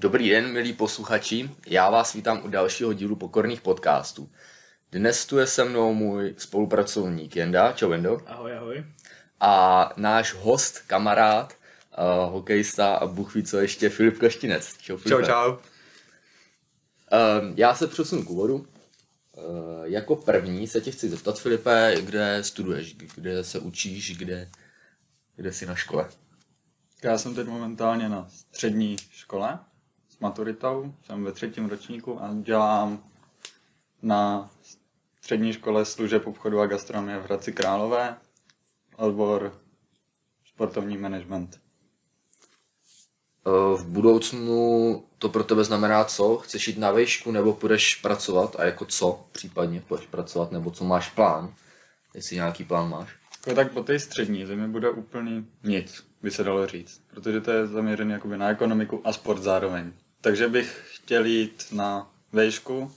Dobrý den, milí posluchači, já vás vítám u dalšího dílu Pokorných podcastů. Dnes tu je se mnou můj spolupracovník Jenda, čau Jendo. Ahoj, ahoj. A náš host, kamarád, uh, hokejista a Bůh ví co ještě, Filip Kaštinec. Čau, Filipe. čau, čau. Uh, já se přesunu k úvodu. Uh, jako první se tě chci zeptat, Filipe, kde studuješ, kde se učíš, kde, kde jsi na škole? Já jsem teď momentálně na střední škole maturitou, jsem ve třetím ročníku a dělám na střední škole služeb obchodu a gastronomie v Hradci Králové, odbor sportovní management. V budoucnu to pro tebe znamená co? Chceš jít na výšku nebo půjdeš pracovat a jako co případně půjdeš pracovat nebo co máš plán? Jestli nějaký plán máš? Jako tak po té střední zemi bude úplný nic, by se dalo říct, protože to je zaměřené jakoby na ekonomiku a sport zároveň. Takže bych chtěl jít na vejšku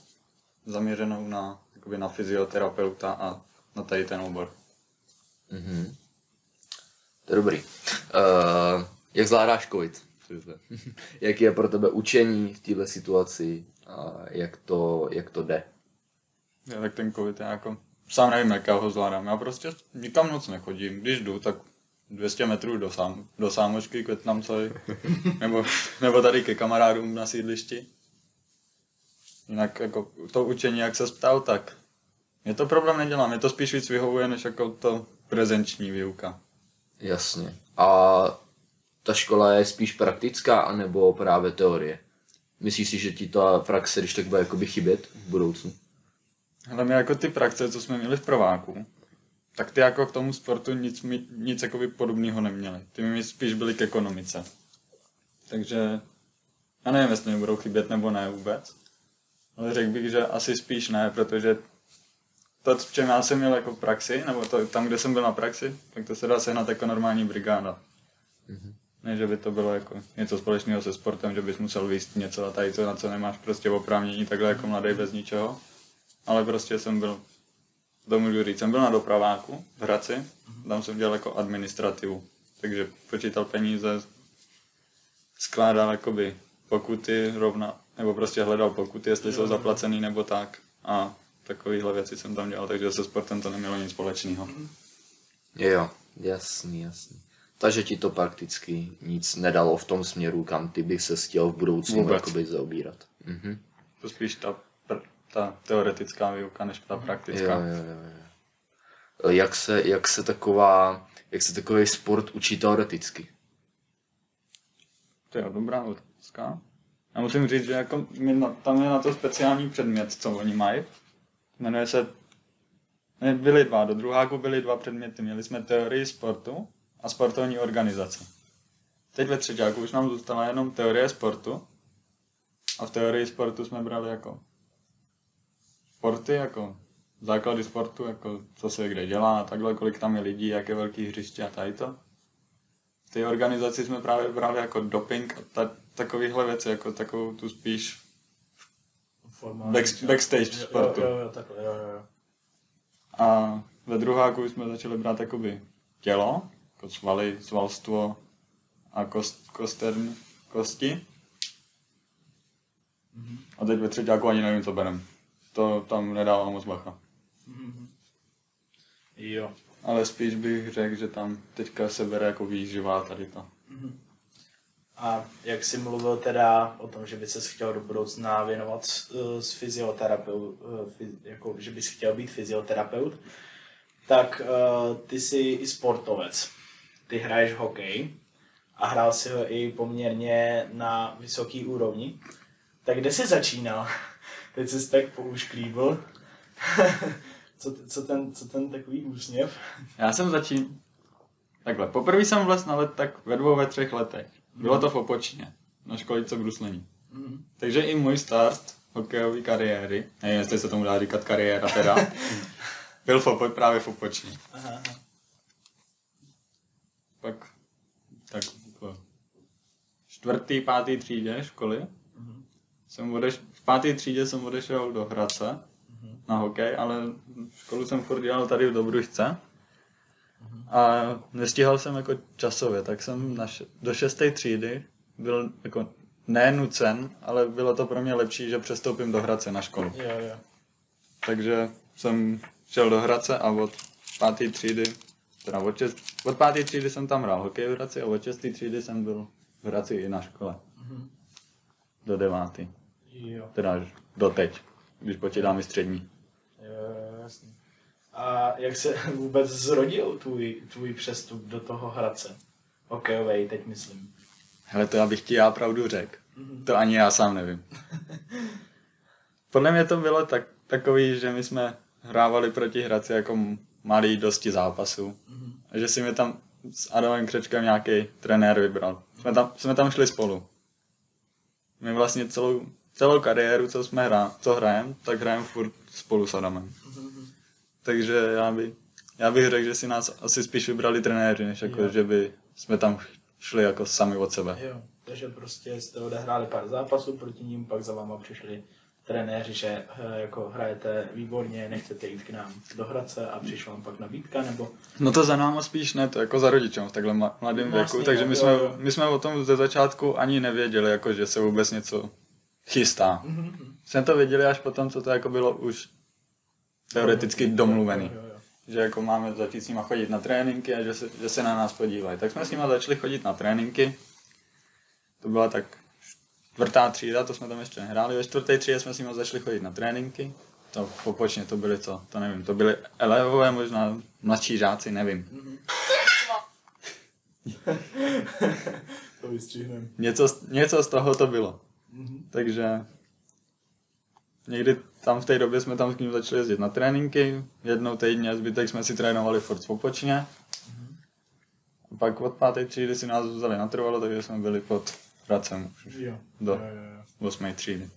zaměřenou na, jakoby na fyzioterapeuta a na tady ten obor. Mm-hmm. To je dobrý. Uh, jak zvládáš covid? jak je pro tebe učení v této situaci a jak to, jak to jde? Já tak ten covid je jako sám nevím, jak já ho zvládám. Já prostě nikam moc nechodím. Když jdu, tak 200 metrů do, sám, do sámočky k Větnamcovi, nebo, nebo tady ke kamarádům na sídlišti. Jinak jako to učení, jak se ptal, tak mě to problém nedělá, mě to spíš víc vyhovuje, než jako to prezenční výuka. Jasně. A ta škola je spíš praktická, anebo právě teorie? Myslíš si, že ti ta praxe, když tak bude jakoby chybět v budoucnu? Ale my jako ty praxe, co jsme měli v prváku, tak ty jako k tomu sportu nic, nic jakoby podobného neměli. Ty mi spíš byly k ekonomice. Takže já nevím, jestli mi budou chybět nebo ne vůbec. Ale řekl bych, že asi spíš ne, protože to, v čem já jsem měl jako praxi, nebo to, tam, kde jsem byl na praxi, tak to se dá sehnat jako normální brigáda. Mm-hmm. Ne, že by to bylo jako něco společného se sportem, že bys musel výst něco a tady to, na co nemáš prostě oprávnění takhle jako mladý bez ničeho ale prostě jsem byl, to můžu říct, jsem byl na dopraváku v Hradci, tam jsem dělal jako administrativu, takže počítal peníze, skládal jakoby pokuty rovna, nebo prostě hledal pokuty, jestli jo, jsou zaplacený nebo tak a takovéhle věci jsem tam dělal, takže se sportem to nemělo nic společného. Jo, jasný, jasný. Takže ti to prakticky nic nedalo v tom směru, kam ty bych se chtěl v budoucnu jakoby zaobírat. Mhm. To spíš ta ta teoretická výuka, než ta praktická. Jo, jo, jo. Jak se, jak se taková, jak se takový sport učí teoreticky? To je dobrá otázka. Já musím říct, že jako tam je na to speciální předmět, co oni mají. Jmenuje se, byly dva, do druháku byly dva předměty. Měli jsme teorii sportu a sportovní organizace. Teď ve třetíku už nám zůstala jenom teorie sportu a v teorii sportu jsme brali jako sporty, jako základy sportu, jako co se kde dělá a takhle, kolik tam je lidí, jaké velký hřiště a tady to. V té organizaci jsme právě brali jako doping a ta, takovýhle věci, jako takovou tu spíš back, backstage jo, sportu. Jo, jo, takhle, jo, jo. A ve druháku jsme začali brát jakoby tělo, jako svaly, svalstvo a kost, kostern, kosti. Mm-hmm. A teď ve třetíku ani nevím, co bereme to tam nedávám moc bacha. Mm-hmm. Jo. Ale spíš bych řekl, že tam teďka se bere jako výživá tady to. Mm-hmm. A jak jsi mluvil teda o tom, že by se chtěl do budoucna věnovat s, eh, s fyzioterapeut, eh, jako, že bys chtěl být fyzioterapeut, tak uh, ty jsi i sportovec. Ty hraješ hokej a hrál si ho i poměrně na vysoký úrovni. Tak kde jsi začínal? Teď jsi tak poušklíbil. co, co, ten, co ten takový úsměv? Já jsem začínal. Takhle, poprvé jsem vlez na let tak ve dvou, ve třech letech. Bylo to v Opočině, na školice bruslení. Mm. Takže i můj start hokejové kariéry, nevím, jestli se tomu dá říkat kariéra teda, byl v Opo, právě v Opočině. Aha. Pak tak v čtvrtý, pátý třídě školy. Jsem odeš, páté třídě jsem odešel do Hradce mm-hmm. na hokej, ale školu jsem furt dělal tady v Dobrušce. Mm-hmm. A nestíhal jsem jako časově, tak jsem na š- do šesté třídy byl jako ne nucen, ale bylo to pro mě lepší, že přestoupím do Hradce na školu. Jo, jo. Takže jsem šel do Hradce a od páté třídy, teda od, šest, od páté třídy jsem tam hrál hokej v Hradci a od šesté třídy jsem byl v Hradci i na škole. Mhm. Do devátý. Jo, Teda až do teď, když počítám i střední. jo, jasný. A jak se vůbec zrodil tvůj, tvůj přestup do toho Hradce? Hokejovej, teď myslím. Hele, to já bych ti já pravdu řekl. Mhm. To ani já sám nevím. Podle mě to bylo tak, takový, že my jsme hrávali proti Hradci jako malý dosti zápasů. Mhm. A že si mi tam s Adamem Křečkem nějaký trenér vybral. Jsme tam, jsme tam šli spolu. My vlastně celou, celou kariéru, co jsme hrá, co hrajeme, tak hrajeme furt spolu s Adamem. Mhm. Takže já, by, já bych řekl, že si nás asi spíš vybrali trenéři, než jako, Jo. že by jsme tam šli jako sami od sebe. Jo, takže prostě jste odehráli pár zápasů proti ním, pak za váma přišli trenéři, že eh, jako hrajete výborně, nechcete jít k nám do Hradce a přišla vám pak nabídka, nebo No to za náma spíš ne, to jako za rodičem v takhle mla- mladém Vlastně, věku, takže my jo, jsme, my jsme o tom ze začátku ani nevěděli, jako že se vůbec něco chystá. Mhm. Jsme to věděli až potom, co to jako bylo už teoreticky domluvený. Jo, jo, jo. Že jako máme začít s nima chodit na tréninky a že se, že se na nás podívají. Tak jsme s nima začali chodit na tréninky. To byla tak čtvrtá třída, to jsme tam ještě nehráli. Ve čtvrté třídě jsme s nima začali chodit na tréninky. To popočně to byly co, to nevím, to byly elevové, možná mladší žáci, nevím. Mhm. to vystřihneme. Něco, něco z toho to bylo. Mhm. Takže někdy tam v té době jsme tam s ním začali jezdit na tréninky, jednou týdně, zbytek jsme si trénovali furt spopočně. A pak od páté třídy si nás vzali natrvalo, takže jsme byli pod Hradcem už Jo. Do. Jo, jo, jo. osmé třídy.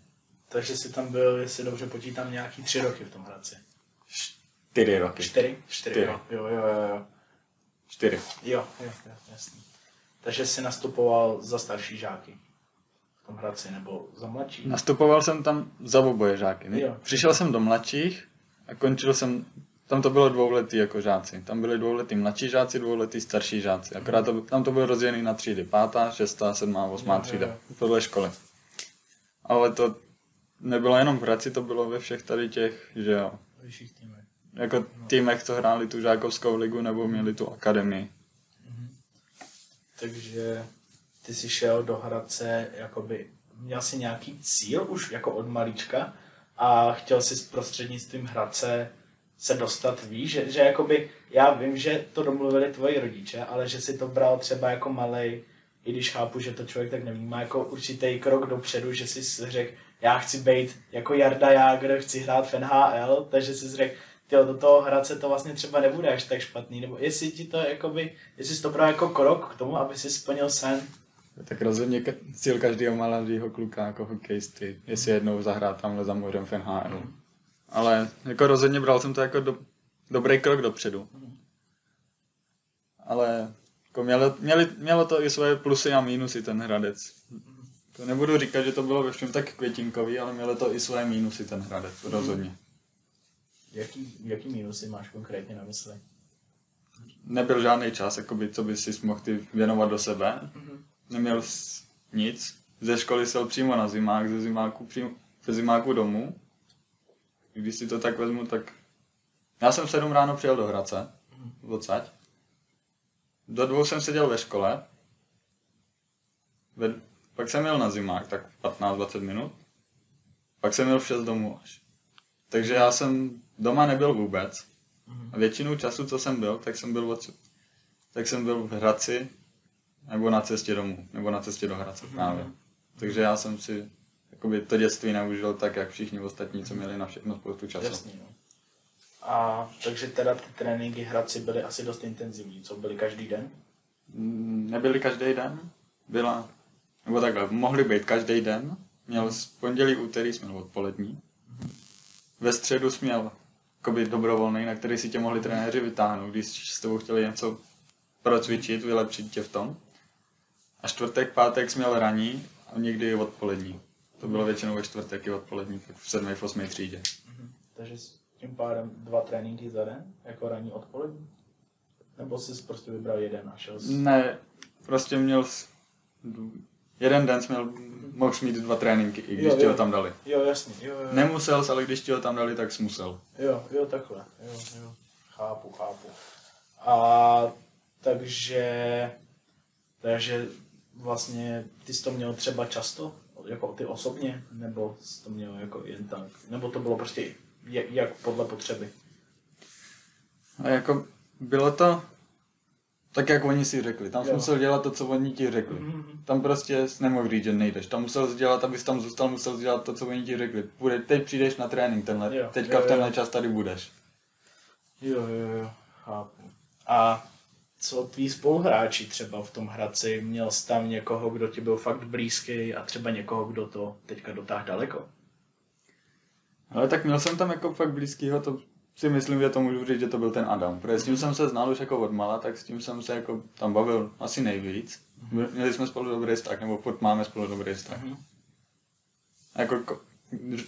Takže jsi tam byl, jestli dobře počítám, nějaký tři roky v tom Hradci. Čtyři roky. Čtyři? Čtyři, Čtyři. jo. Jo, jo, jo, jo. Čtyři. Jo, jo, jo, jasný. Takže jsi nastupoval za starší žáky v tom Hradci, nebo za mladší? Nastupoval jsem tam za oboje žáky. ne? Jo. Přišel jsem do mladších a končil jsem, tam to bylo dvouletý jako žáci. Tam byli dvouletý mladší žáci, dvouletý starší žáci. Akorát to, tam to bylo rozdělené na třídy. Pátá, šestá, sedmá, osmá Jo, třída. jo. Podle školy. Ale to nebylo jenom v Hradci, to bylo ve všech tady těch, že jo. Vyšších týmech. Jako týmech, co hráli tu žákovskou ligu nebo měli tu akademii. Takže ty jsi šel do Hradce, jakoby, měl jsi nějaký cíl už jako od malička a chtěl jsi prostřednictvím Hradce se dostat, víš, že, že jakoby, já vím, že to domluvili tvoji rodiče, ale že si to bral třeba jako malej, i když chápu, že to člověk tak nevnímá, jako určitý krok dopředu, že jsi řekl, já chci být jako Jarda Jágr, chci hrát v NHL, takže jsi řekl, tyjo, do toho Hradce to vlastně třeba nebude až tak špatný, nebo jestli ti to jakoby, jestli jsi to bral jako krok k tomu, aby si splnil sen. Tak rozhodně cíl každého mladého kluka jako hokejisty, jestli jednou zahrát tamhle za mořem v NHL. Ale jako rozhodně bral jsem to jako do, dobrý krok dopředu. Ale jako mělo, měli, mělo to i svoje plusy a mínusy ten Hradec. To nebudu říkat, že to bylo ve všem tak květinkový, ale mělo to i svoje mínusy ten Hradec, rozhodně. Jaký, jaký mínusy máš konkrétně na mysli? Nebyl žádný čas, jakoby, co by si mohl ty věnovat do sebe. Neměl nic. Ze školy šel přímo na zimák, ze zimáku, přímo, ze zimáku domů. Když si to tak vezmu, tak... Já jsem v 7 ráno přijel do Hradce, odsaď. Do dvou jsem seděl ve škole. Ve, pak jsem jel na zimák, tak 15-20 minut. Pak jsem jel v 6 domů až. Takže já jsem doma nebyl vůbec. A většinu času, co jsem byl, tak jsem byl odsud. Tak jsem byl v Hradci, nebo na cestě domů, nebo na cestě do Hradce právě. Takže já jsem si jakoby, to dětství neužil tak, jak všichni ostatní, co měli na všechno spoustu času. Jasný, no. A takže teda ty tréninky Hradci byly asi dost intenzivní, co byly každý den? Mm, Nebyly každý den, byla, nebo takhle, mohly být každý den. Měl z pondělí, úterý jsme odpolední. Ve středu jsi měl jakoby dobrovolný, na který si tě mohli trenéři vytáhnout, když s tebou chtěli něco procvičit, vylepšit tě v tom. A čtvrtek, pátek jsi měl raní a někdy i odpolední. To bylo většinou ve čtvrtek i odpolední, tak v sedmé, v osmé třídě. Takže s tím pádem dva tréninky za den, jako ranní odpolední? Nebo jsi prostě vybral jeden a šel jsi... Ne, prostě měl jsi, jeden den jsi měl mohl mít dva tréninky, i když Jo, ti ho tam dali. Jo, jasně, jo, jo. Nemusel, ale když ti ho tam dali, tak jsi musel. Jo, jo, takhle. Jo, jo. Chápu, chápu. A takže, takže vlastně ty jsi to měl třeba často, jako ty osobně, nebo jsi to měl jako jen tak, nebo to bylo prostě jak, jak podle potřeby. A jako bylo to tak, jak oni si řekli. Tam jsi Jo. musel dělat to, co oni ti řekli. Mhm. Tam prostě jsi nemohl říct, že nejdeš. Tam musel jsi dělat, abys tam zůstal, musel jsi dělat to, co oni ti řekli. Bude, teď přijdeš na trénink, tenhle, Jo, teďka jo, v tenhle jo. čas tady budeš. Jo, jo, jo, chápu. A co tví spoluhráči třeba v tom Hradci? Měl jsi tam někoho, kdo ti byl fakt blízký a třeba někoho, kdo to teďka dotáhl daleko? Ale tak měl jsem tam jako fakt blízkýho, to si myslím, že to můžu říct, že to byl ten Adam. Protože s tím jsem se znal už jako od mala, tak s tím jsem se jako tam bavil asi nejvíc. Měli jsme spolu dobrý vztah, nebo furt máme spolu dobrý vztah. Mhm. A jako, ko-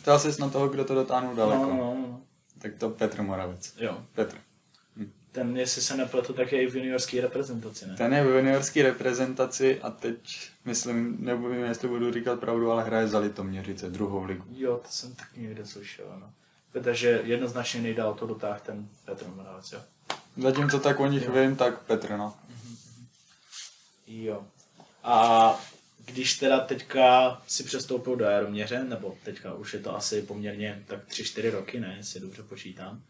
ptal ses na toho, kdo to dotáhnul daleko. No, no, no. Tak to Petr Moravec. Jo, Petr. Ten, jestli se nepletu, tak je i v juniorské reprezentaci, ne? Ten je v juniorské reprezentaci a teď, myslím, nevím, jestli budu říkat pravdu, ale hraje za Litoměřice, druhou ligu. Jo, to jsem taky někde slyšel, no. Takže jednoznačně nejdál to dotáh ten Petr Moravec, jo. Zatím, co tak o nich vím, tak Petr, no. Jo. A když teda teďka si přestoupil do Jaroměře, nebo teďka už je to asi poměrně tak 3-4 roky, ne, jestli dobře počítám,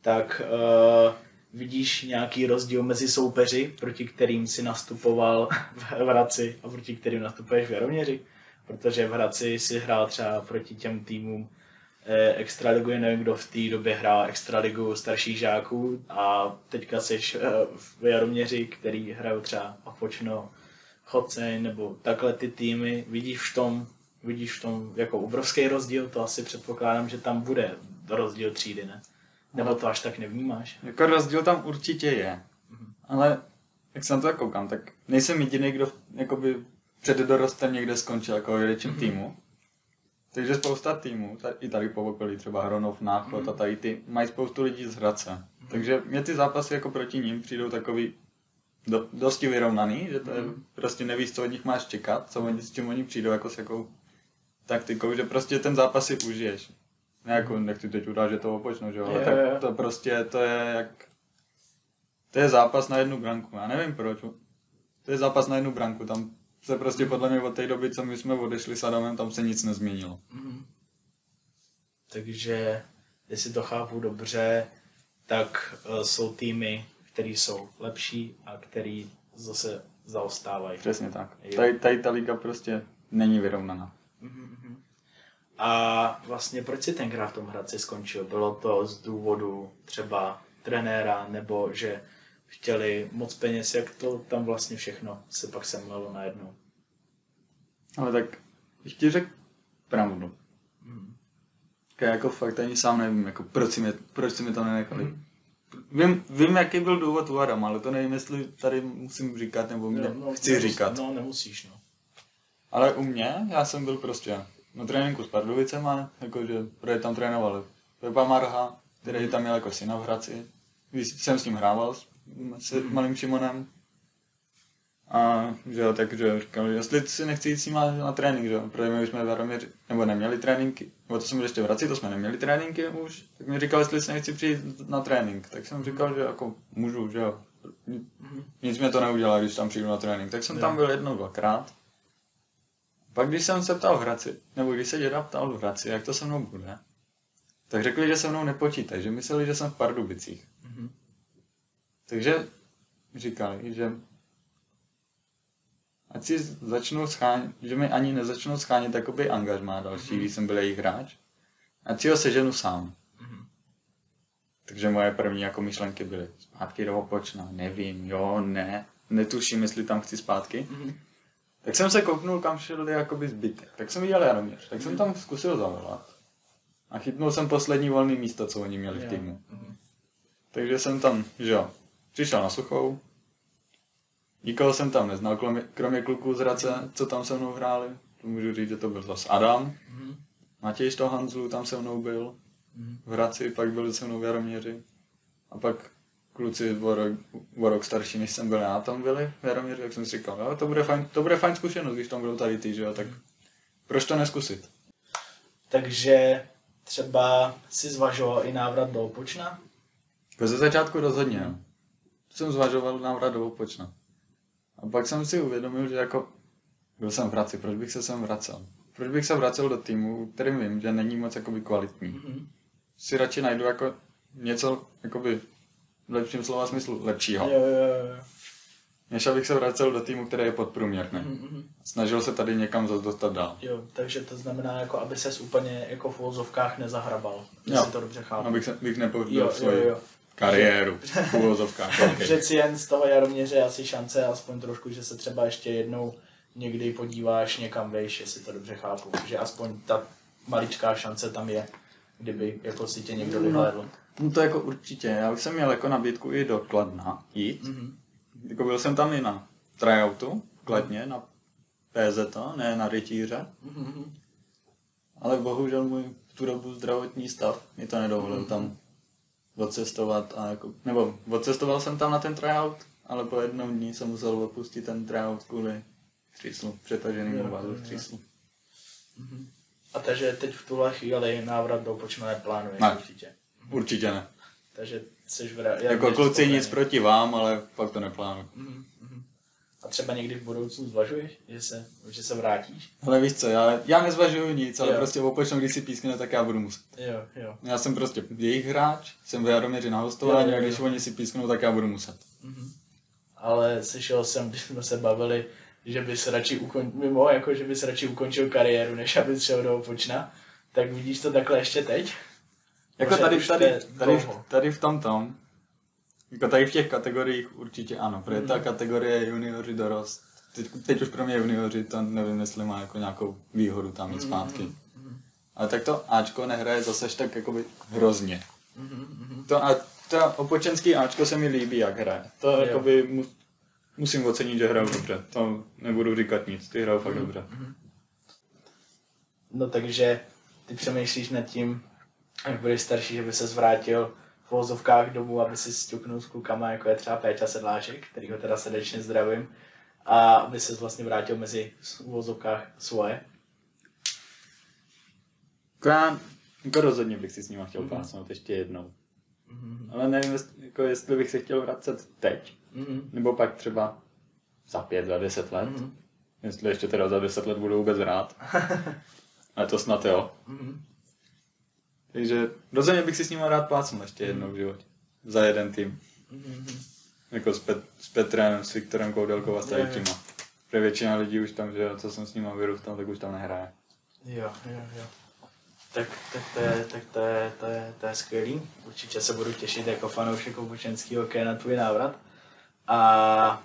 tak uh, vidíš nějaký rozdíl mezi soupeři, proti kterým si nastupoval v Hradci a proti kterým nastupuješ v Jaroměři? Protože v Hradci si hrál třeba proti těm týmům eh, extraligu, nevím, kdo v té době hrál extraligu starších žáků a teďka jsi eh, v Jaroměři, který hrajou třeba Opočno, Choceň nebo takhle ty týmy, vidíš v tom, vidíš v tom jako obrovský rozdíl, to asi předpokládám, že tam bude rozdíl třídy, ne? Nebo to až tak nevnímáš? Jako rozdíl tam určitě je. Ale jak se na to koukám, tak nejsem jediný, kdo jakoby před dorostem někde skončil jako v větším týmu. Takže spousta týmů, tady, i tady po okolí, třeba Hronov, Náchod a tady ty, mají spoustu lidí z Hradce. Takže mě ty zápasy jako proti ním přijdou takový do, dosti vyrovnaný, že to je, prostě nevíš, co od nich máš čekat, co oni, s čím oni přijdou, jako s jakou taktikou, že prostě ten zápas si užiješ. Ne jako, nechci teď urážet to opočno, že jo, ale Jo, tak to prostě, to je jak, to je zápas na jednu branku, já nevím proč, to je zápas na jednu branku, tam se prostě podle mě od té doby, co my jsme odešli s Adamem, tam se nic nezměnilo. Takže, jestli to chápu dobře, tak uh, jsou týmy, které jsou lepší a které zase zaostávají. Přesně tak. Tady, tady ta liga prostě není vyrovnaná. A vlastně proč si tenkrát v tom Hradci skončil? Bylo to z důvodu třeba trenéra, nebo že chtěli moc peněz, jak to tam vlastně všechno se pak semlelo najednou? Ale tak, když ti řekl pravdu, tak jako fakt ani sám nevím, jako proč si mi, proč si mi to nenechali. Vím, vím, jaký byl důvod u Adama, ale to nevím, jestli tady musím říkat, nebo mě, chci nemus- říkat. No, nemusíš, no. Ale u mě, já jsem byl prostě na tréninku s Pardubicema, jakože, protože tam trénoval Pepa Marha, který tam měl jako syna v Hradci. Když jsem s ním hrával, s, s malým Šimonem. A že jo, takže říkal, že jestli si nechci jít s ním na, na trénink, že jo, protože my už jsme v Jaroměři, nebo neměli tréninky, nebo to jsem byl ještě v Hradci, to jsme neměli tréninky už, tak mi říkal, jestli si nechci přijít na trénink, tak jsem říkal, že jako můžu, že jo. Nic mě to neudělá, když tam přijdu na trénink, tak jsem tam byl jednou, dvakrát. Pak když jsem se ptal v Hradci, nebo když se děda ptal v Hradci, jak to se mnou bude, tak řekli, že se mnou nepočítají, že mysleli, že jsem v Pardubicích. Mhm. Takže říkali, že ať si začnou schánět, že mi ani nezačnou schánět jakoby angažmá další, když jsem byl jejich hráč, ať si ho seženu sám. Takže moje první jako myšlenky byly zpátky do Opočna, nevím, jo, ne, netuším, jestli tam chci zpátky. Tak jsem se kouknul, kam šel jakoby zbytek. Tak jsem viděl Jaroměř, tak jsem tam zkusil zavolat. A chytnul jsem poslední volný místo, co oni měli v týmu. Takže jsem tam, že jo, přišel na suchou. Nikoho jsem tam neznal, kromě, kromě kluků z Hradce, co tam se mnou hráli. To můžu říct, že to byl zase Adam. Matěj Štohanzlu tam se mnou byl. V Hradci, pak byl se mnou v Jaroměři. A pak kluci o rok, o rok starší, než jsem byl já, tam byli v Jaroměři, jak jsem si říkal, jo, to bude fajn, to bude fajn zkušenost, když tam budou tady ty, že jo, tak proč to neskusit? Takže třeba si zvažoval i návrat do Opočna? Jako ze začátku rozhodně, jo. Jsem zvažoval návrat do Opočna. A pak jsem si uvědomil, že jako byl jsem v Hradci, proč bych se sem vracel? Proč bych se vracel do týmu, kterým vím, že není moc jakoby kvalitní? Mhm. Si radši najdu jako něco jakoby v lepším slova smyslu lepšího. Jo, jo, jo. Než abych se vracel do týmu, který je podprůměrný. Mhm, mhm. Snažil se tady někam zase dostat dál. Jo, takže to znamená, jako aby ses úplně jako v uvozovkách nezahrabal. Jo. Jestli to dobře chápu. Abych, se, bych Jo, nepovedl jo, svoji jo. kariéru v uvozovkách. Okay. Přeci jen z toho Jaroměře asi šance, aspoň trošku, že se třeba ještě jednou někdy podíváš někam vejš, jestli to dobře chápu. Že aspoň ta maličká šance tam je, kdyby jako si tě někdo vyhlédl. No to jako určitě. Já už jsem měl jako nabídku i do Kladna jít. Mhm. Jako byl jsem tam i na tryoutu v Kladně, na PZ, ne na rytíře. Mhm. Ale bohužel můj v tu dobu zdravotní stav mi to nedovolil tam odcestovat. A jako, nebo odcestoval jsem tam na ten tryout, ale po jednom dní jsem musel opustit ten tryout kvůli tříslu, vazu jo, v tříslu. A takže teď v tuhle chvíli návrat do Opočna neplánuješ Ne. určitě. Určitě ne. Takže jsi v ra- Jako kluci nic proti vám, ale fakt to neplánuju. Mhm, mhm. A třeba někdy v budoucnu zvažuješ, že se, že se vrátíš? Ale víš co, já, já nezvažuju nic, ale Jo. prostě opočno, když si pískne, tak já budu muset. Jo, jo. Já jsem prostě jejich hráč, jsem v Jaroměři na hostování a když jo. oni si písknou, tak já budu muset. Mhm. Ale slyšel jsem, když jsme se bavili, že bys radši ukon... mimo, jako že bys radši ukončil kariéru, než abys šel do Opočna. Tak vidíš to takhle ještě teď? Jako tady, tady, tady, tady v tom tom, jako tady v těch kategoriích určitě ano, protože Mhm. ta kategorie junioři dorost, teď, teď už pro mě junioři, to nevím, jestli má jako nějakou výhodu tam jít Mhm, zpátky. Ale tak to Ačko nehraje zase tak jakoby hrozně. Mhm, mhm. To, a to opočenský Ačko se mi líbí, jak hraje. To Jo. jakoby mu, musím ocenit, že hrajou dobře. To nebudu říkat nic, ty hrajou fakt dobře. No takže ty přemýšlíš nad tím, jak budeš starší, že by se zvrátil v vozovkách domů, aby si stuknul s klukama, jako je třeba Péťa Sedláček, kterýho teda srdečně zdravím, a aby se vlastně vrátil mezi vozovkách svoje. Jako já jako rozhodně bych si s nima chtěl Mhm. pásnout ještě jednou. Mhm. Ale nevím, jestli, jako jestli bych se chtěl vracet teď. Mhm. Nebo pak třeba za pět, za deset let. Mhm. Jestli ještě teda za deset let budu vůbec hrát. Ale to snad jo. Mhm. Takže rozhodně bych si s ním rád plácnul ještě jednou v životě. Za jeden tým. Mhm. Jako s, Pet, s Petrem, s Viktorem Koudelkou a s tady těma. Protože většina lidí už tam, že co jsem s nima vyrůstal, tak už tam nehraje. Jo, jo, jo. Tak, tak, to, je, tak to, je, to, je, to je skvělý. Určitě se budu těšit jako fanoušek obočenského hokeje na tvůj návrat. A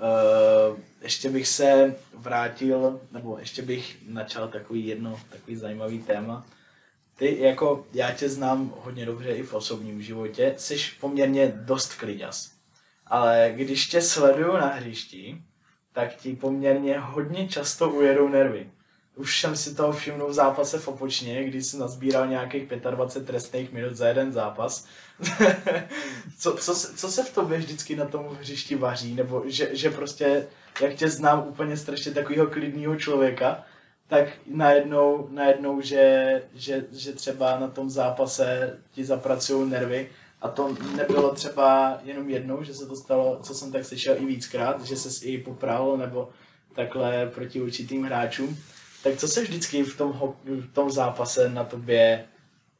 uh, ještě bych se vrátil, nebo ještě bych načal takový jedno, takový zajímavý téma. Ty jako, já tě znám hodně dobře i v osobním životě, jsi poměrně dost kliďas. Ale když tě sleduju na hřišti, tak ti poměrně hodně často ujedou nervy. Už jsem si toho všimnul v zápase v Opočně, kdy jsem nazbíral nějakých 25 trestných minut za jeden zápas. co, co, co se v tobě vždycky na tom hřišti vaří? Nebo že, že prostě, jak tě znám úplně strašně takového klidného člověka, tak najednou, najednou že, že, že třeba na tom zápase ti zapracují nervy a to nebylo třeba jenom jednou, že se to stalo, co jsem tak slyšel i víckrát, že se i popral nebo takhle proti určitým hráčům. Tak co se vždycky v tom, v tom zápase na tobě,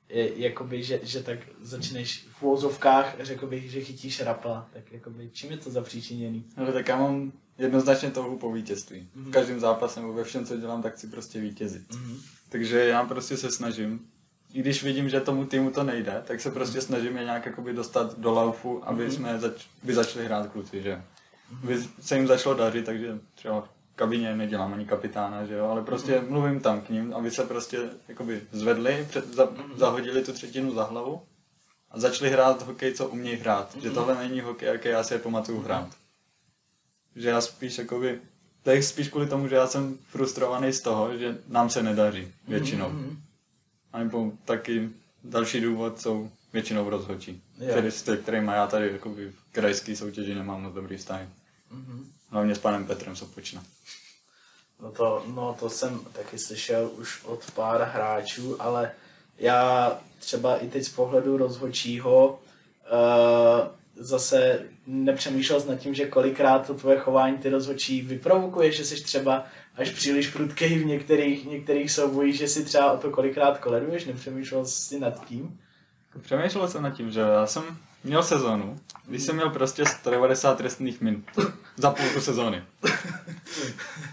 je, jakoby, že, že tak začneš v úvozovkách, řekl bych, že chytíš rapla, tak jakoby, čím je to zapříčiněný? Ale tak já mám jednoznačně touhu po vítězství. Mhm. V každém zápase nebo ve všem, co dělám, tak chci prostě vítězit. Mhm. Takže já prostě se snažím, i když vidím, že tomu týmu to nejde, tak se prostě snažím je nějak jakoby dostat do laufu, aby Mhm. jsme zač- by začali hrát kluci, že jo. By se jim začalo dařit, takže třeba v kabině nedělám ani kapitána, že jo, ale prostě Mhm. mluvím tam k ním, aby se prostě jakoby zvedli, před, za, Mhm. zahodili tu třetinu za hlavu a začali hrát hokej, co umějí hrát. Že Mhm. tohle není hokej, jaký já si je pamatuju hrát. Že já spíš jakoby, to je spíš kvůli tomu, že já jsem frustrovaný z toho, že nám se nedaří většinou. Mhm. A nebo taky další důvod jsou většinou rozhodčí, Jo. který, s kterými já tady jakoby v krajské soutěži nemám moc dobrý vztah. Mhm. Hlavně s panem Petrem Sopočna. No to, no to jsem taky slyšel už od pár hráčů, ale já třeba i teď z pohledu rozhodčího uh, zase nepřemýšlel nad tím, že kolikrát to tvoje chování ty rozhodčí vyprovokuje, že jsi třeba až příliš prudkej v některých, některých soubojích, že si třeba o to kolikrát koleduješ, nepřemýšlel jsi nad tím? Přemýšlel jsem nad tím, že já jsem měl sezónu, když jsem měl prostě 190 trestných minut za půlku sezóny.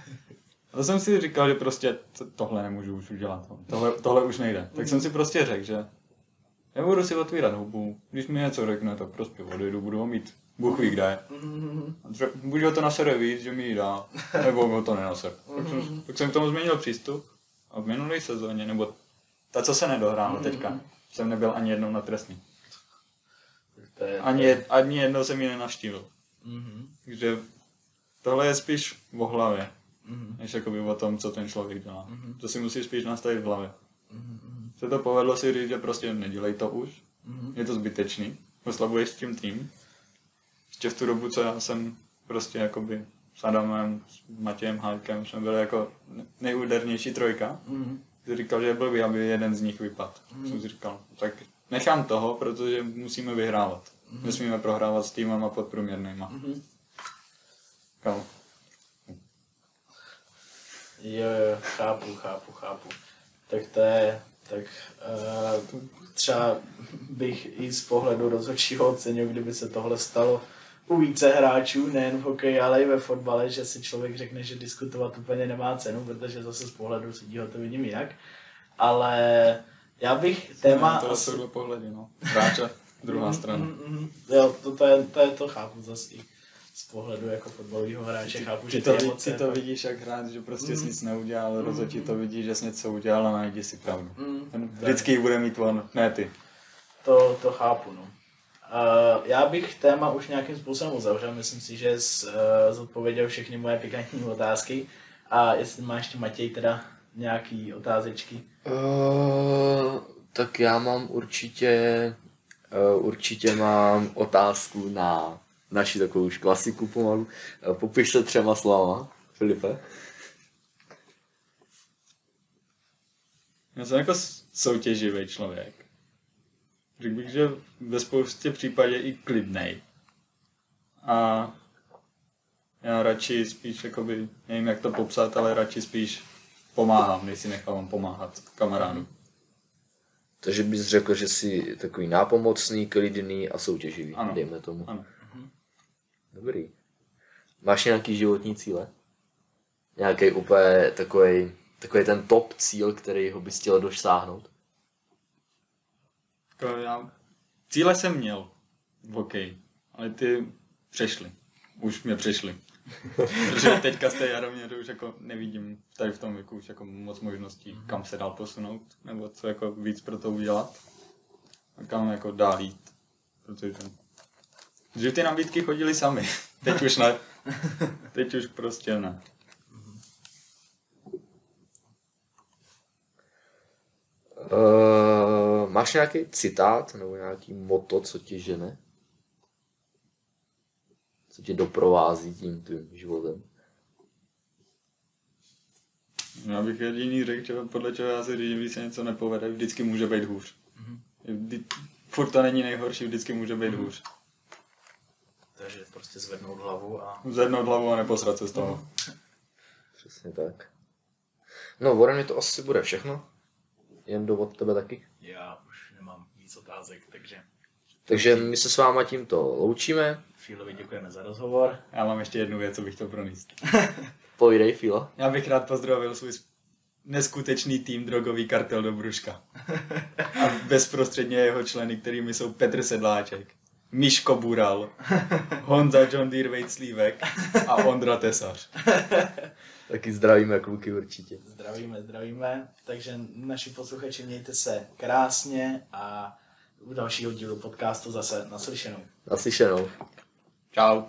A to jsem si říkal, že prostě to- tohle nemůžu už udělat, tohle, tohle už nejde. Tak jsem si prostě řekl, že nebudu si otvírat hubu, když mi něco řekne, tak prostě odejdu, budu ho mít Bůh ví kde. Buď ho to nasere víc, že mi ji dá, nebo ho to nenaser. Tak jsem, tak jsem k tomu změnil přístup a v minulé sezóně, nebo ta, co se nedohrála teďka, jsem nebyl ani jednou na je, Ani, ani jednou jsem ji nenaštívil. Mhm, Takže tohle je spíš o hlavě, mhm, než jakoby o tom, co ten člověk dělá. Mhm. To si musí spíš nastavit v hlavě. mhm, Se to povedlo si říct, že prostě nedělej to už, mhm. je to zbytečný, oslabuješ tím tým. Ještě v tu dobu, co já jsem prostě jakoby s Adamem, s Matějem Hájkem, jsme byli jako nejúdernější trojka. Mhm. Ty říkal, že je blbý, aby jeden z nich vypadl. Mm. Jsem si říkal, tak nechám toho, protože musíme vyhrávat. Mm. Nesmíme prohrávat s týmama podprůměrnýma. Mm. Mhm. Jo, jo, chápu, chápu, chápu. Tak to je, tak uh, třeba bych i z pohledu rozhodčího ocenil, kdyby se tohle stalo u více hráčů, nejen v hokeji, ale i ve fotbale, že si člověk řekne, že diskutovat úplně nemá cenu, protože zase z pohledu sudího to vidím jinak. Ale já bych téma... to dva pohledy, no. Hráče, druhá strana. Mm, mm, mm. Jo, to, to, je, to, je, to chápu zase i z pohledu jako fotbalového hráče, chápu, že Ty to, ty ví, emoce... ty to vidíš jak hráč, že prostě Mm. jsi nic neudělal, ale rozhodčí to vidí, že jsi něco udělal a najdi si pravdu. Mm, Ten vždycky ji bude mít on, ne ty. To, to chápu, no. Uh, já bych téma už nějakým způsobem uzavřel, myslím si, že jsi uh, zodpověděl všechny moje pikantní otázky a jestli máš ještě Matěj teda nějaký otázečky. Uh, tak já mám určitě, uh, určitě mám otázku na naši takovou už klasiku pomalu. Uh, popiš se třema slovama, Filipe. Já jsem jako soutěživý člověk. Řekl bych, že ve spoustě případě i klidnej. A já radši spíš, jakoby, nevím jak to popsat, ale radši spíš pomáhám, než si nechávám pomáhat kamarádu. Takže bys řekl, že jsi takový nápomocný, klidný a soutěživý, Ano. dejme tomu. Ano. Dobrý. Máš nějaký životní cíle? Nějaký úplně takový, takový ten top cíl, který ho bys chtěl dosáhnout? Já, cíle jsem měl v hokeji, ale ty přešly. Už mě přešly. Protože teďka z té Jaromíře už jako nevidím tady v tom věku už jako moc možností, kam se dál posunout, nebo co jako víc pro to udělat. A kam jako dál jít. Protože že ty nabídky chodily sami. Teď už ne. Teď už prostě ne. Uh, máš nějaký citát nebo nějaký moto, co tě žene? Co tě doprovází tím tvým životem? Já bych jediný řekl, že podle čeho já si říct, když se něco nepovede, vždycky může být hůř. Vždy, furt to není nejhorší, vždycky může být hůř. Takže prostě zvednout hlavu a... Zvednout hlavu a neposrat se z toho. Přesně tak. No, ode mě to asi bude všechno. Jen do od tebe taky. Já už nemám víc otázek, takže Takže my se s váma tímto loučíme. Fílovi děkujeme za rozhovor. Já mám ještě jednu věc, co bych chtěl pronést. Pojdej, Filo. Já bych rád pozdravil svůj neskutečný tým Drogový kartel do Bruška. A bezprostředně jeho členy, kterými jsou Petr Sedláček, Miško Bural, Honza John Deere Vejclívek a Ondra Tesař. Taky zdravíme kluky určitě. Zdravíme, zdravíme. Takže naši posluchači mějte se krásně a u dalšího dílu podcastu zase naslyšenou. Naslyšenou. Čau.